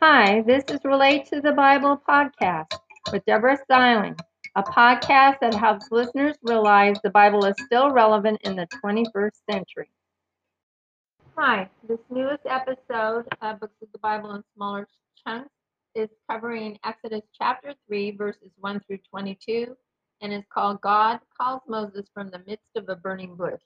Hi, this is Relate to the Bible podcast with Deborah Styling, a podcast that helps listeners realize the Bible is still relevant in the 21st century. Hi, this newest episode of Books of the Bible in Smaller Chunks is covering Exodus chapter 3, verses 1 through 22, and is called God Calls Moses from the Midst of a Burning Bush.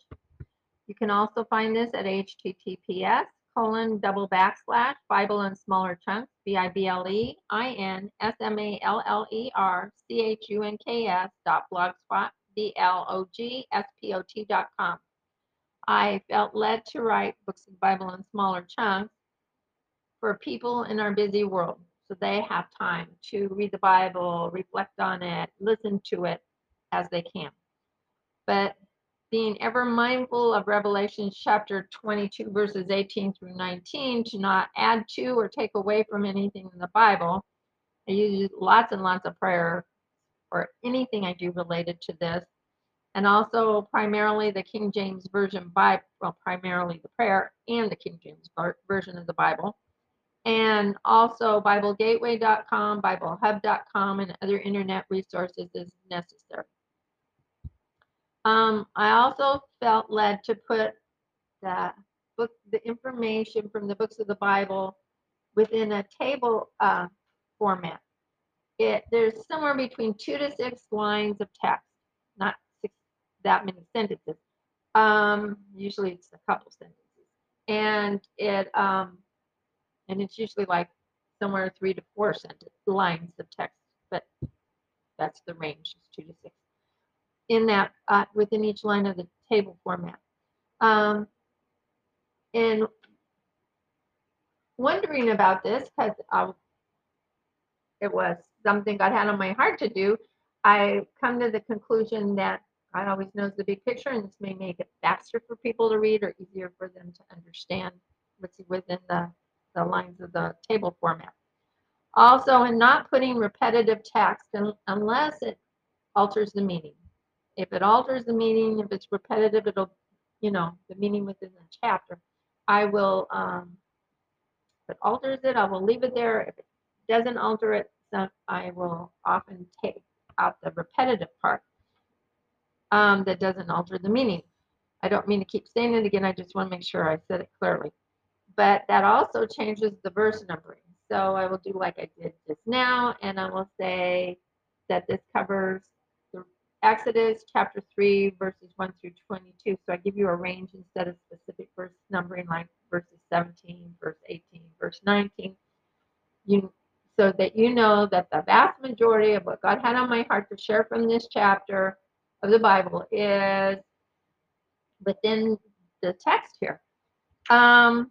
You can also find this at https colon double backslash Bible in smaller chunks, B I B L E I N S M A L L E R C H U N K S dot blogspot B L O G S P O T dot com. I felt led to write books of Bible in smaller chunks for people in our busy world so they have time to read the Bible, reflect on it, listen to it as they can. But being ever mindful of Revelation chapter 22, verses 18 through 19, to not add to or take away from anything in the Bible. I use lots and lots of prayer for anything I do related to this. And also, primarily the King James Version Bible, well, primarily the prayer and the King James Version of the Bible. And also, BibleGateway.com, BibleHub.com, and other internet resources as necessary. Um, I also felt led to put the book, the information from the books of the Bible within a table uh, format. It there's somewhere between two to six lines of text, not six that many sentences. Um, usually it's a couple sentences, and it um, and it's usually like somewhere three to four sentence lines of text, but that's the range, two to six in that uh, within each line of the table format. Um, and wondering about this because it was something God had on my heart to do, I come to the conclusion that God always knows the big picture, and this may make it faster for people to read or easier for them to understand what's within the, the lines of the table format. Also, in not putting repetitive text unless it alters the meaning. If it alters the meaning, if it's repetitive, it'll, you know, the meaning within the chapter. I will, um, if it alters it, I will leave it there. If it doesn't alter it, then I will often take out the repetitive part um, that doesn't alter the meaning. I don't mean to keep saying it again. I just want to make sure I said it clearly. But that also changes the verse numbering. So I will do like I did just now, and I will say that this covers Exodus chapter 3, verses 1 through 22. So I give you a range instead of specific verse numbering, like verses 17, verse 18, verse 19. You, so that you know that the vast majority of what God had on my heart to share from this chapter of the Bible is within the text here. Um,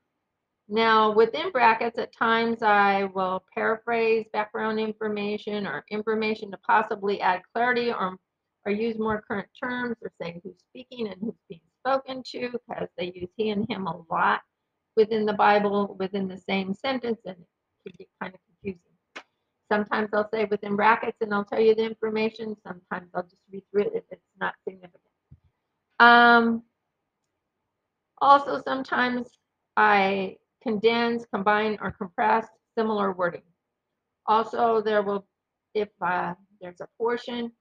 now, within brackets, at times I will paraphrase background information or information to possibly add clarity or or use more current terms or say who's speaking and who's being spoken to because they use he and him a lot within the Bible within the same sentence and it can get kind of confusing. Sometimes I'll say within brackets and I'll tell you the information. Sometimes I'll just read through it if it's not significant. Um, also, sometimes I condense, combine, or compress similar wording. Also, there will, if uh, there's a portion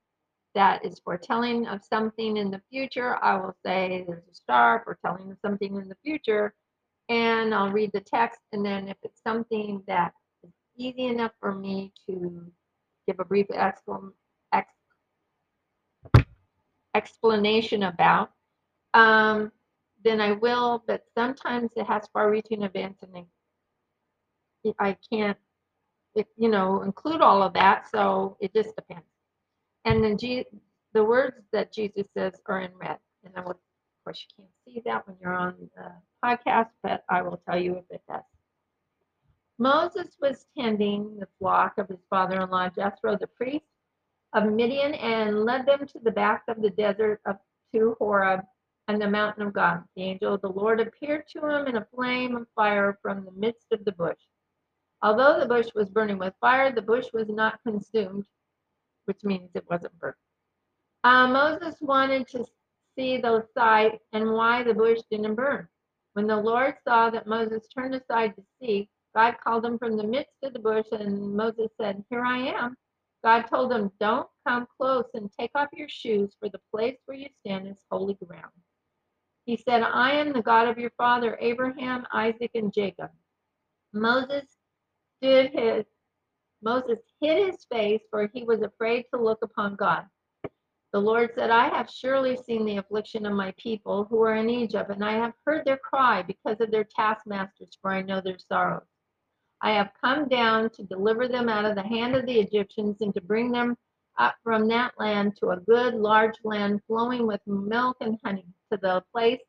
that is foretelling of something in the future, I will say there's a star foretelling of something in the future, and I'll read the text. And then if it's something that is easy enough for me to give a brief explanation about, um, then I will. But sometimes it has far-reaching events, and I can't, you know, include all of that. So it just depends. And then G, the words that Jesus says are in red. And will, of course, you can't see that when you're on the podcast, but I will tell you if it does. Moses was tending the flock of his father in law, Jethro, the priest of Midian, and led them to the back of the desert of to Horeb and the mountain of God. The angel of the Lord appeared to him in a flame of fire from the midst of the bush. Although the bush was burning with fire, the bush was not consumed, which means it wasn't burnt. Uh, Moses wanted to see the sight and why the bush didn't burn. When the Lord saw that Moses turned aside to see, God called him from the midst of the bush, and Moses said, Here I am. God told him, Don't come close and take off your shoes, for the place where you stand is holy ground. He said, I am the God of your father Abraham, Isaac, and Jacob. Moses did his Moses hid his face, for he was afraid to look upon God. The Lord said, I have surely seen the affliction of my people who are in Egypt, and I have heard their cry because of their taskmasters, for I know their sorrows. I have come down to deliver them out of the hand of the Egyptians and to bring them up from that land to a good large land flowing with milk and honey, to the place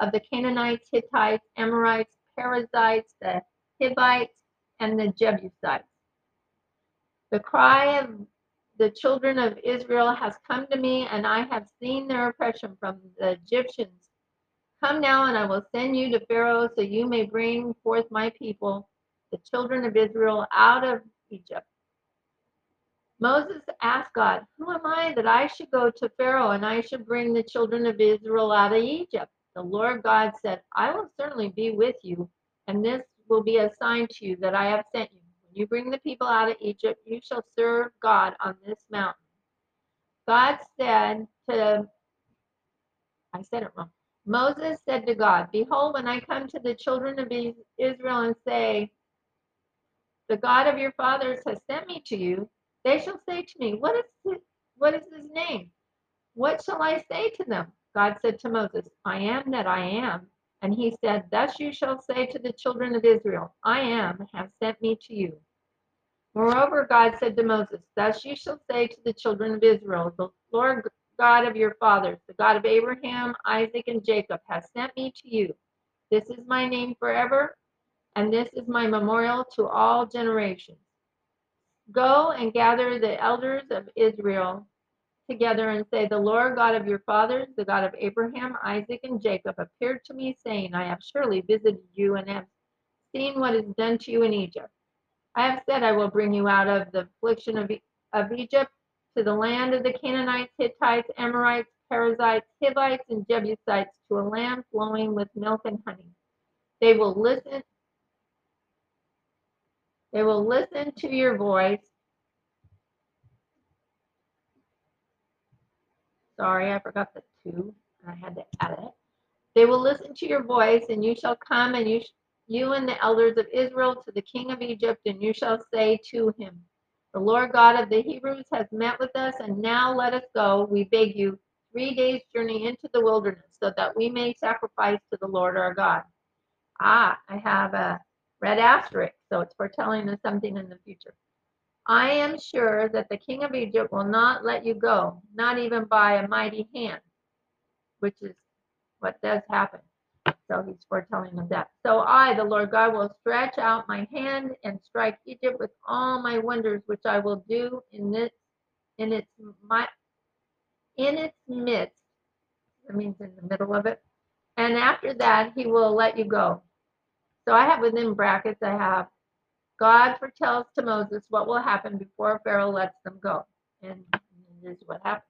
of the Canaanites, Hittites, Amorites, Perizzites, the Hivites, and the Jebusites. The cry of the children of Israel has come to me, and I have seen their oppression from the Egyptians. Come now, and I will send you to Pharaoh, so you may bring forth my people, the children of Israel, out of Egypt. Moses asked God, Who am I that I should go to Pharaoh and I should bring the children of Israel out of Egypt? The Lord God said, I will certainly be with you, and this will be a sign to you that I have sent you you bring the people out of Egypt, you shall serve God on this mountain. God said to, I said it wrong. Moses said to God, Behold, when I come to the children of Israel and say, The God of your fathers has sent me to you, they shall say to me, What is his, what is his name? What shall I say to them? God said to Moses, I am that I am. And he said, Thus you shall say to the children of Israel, I am, have sent me to you. Moreover, God said to Moses, Thus you shall say to the children of Israel, The Lord God of your fathers, the God of Abraham, Isaac, and Jacob, has sent me to you. This is my name forever, and this is my memorial to all generations. Go and gather the elders of Israel together and say, The Lord God of your fathers, the God of Abraham, Isaac, and Jacob, appeared to me, saying, I have surely visited you and have seen what is done to you in Egypt. I have said, I will bring you out of the affliction of, of Egypt to the land of the Canaanites, Hittites, Amorites, Perizzites, Hivites, and Jebusites, to a land flowing with milk and honey. They will listen. They will listen to your voice Sorry, I forgot the two. I had to add it. They will listen to your voice, and you shall come, and you, you and the elders of Israel to the king of Egypt, and you shall say to him, The Lord God of the Hebrews has met with us, and now let us go, we beg you, three days' journey into the wilderness, so that we may sacrifice to the Lord our God. Ah, I have a red asterisk, so it's foretelling us something in the future. I am sure that the king of Egypt will not let you go, not even by a mighty hand, which is what does happen. So he's foretelling of that. So I, the Lord God, will stretch out my hand and strike Egypt with all my wonders, which I will do in this, in its my, in its midst. That means in the middle of it. And after that, he will let you go. So I have within brackets, I have God foretells to Moses what will happen before Pharaoh lets them go. And this is what happened.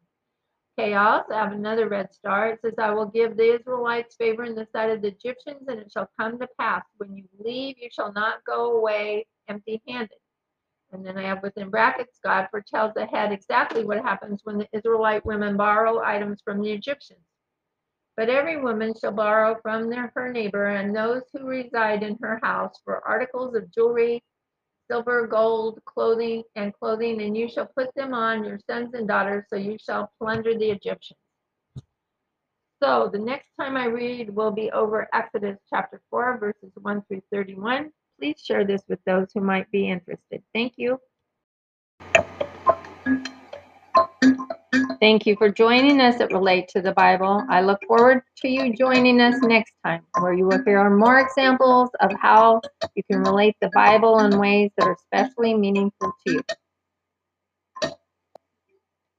Chaos, I have another red star. It says, I will give the Israelites favor in the sight of the Egyptians, and it shall come to pass when you leave, you shall not go away empty handed. And then I have within brackets, God foretells ahead exactly what happens when the Israelite women borrow items from the Egyptians. But every woman shall borrow from their, her neighbor and those who reside in her house for articles of jewelry, silver, gold, clothing, and clothing, and you shall put them on your sons and daughters, so you shall plunder the Egyptians. So the next time I read will be over Exodus chapter 4, verses 1 through 31. Please share this with those who might be interested. Thank you. Thank you for joining us at Relate to the Bible. I look forward to you joining us next time, where you will hear more examples of how you can relate the Bible in ways that are especially meaningful to you.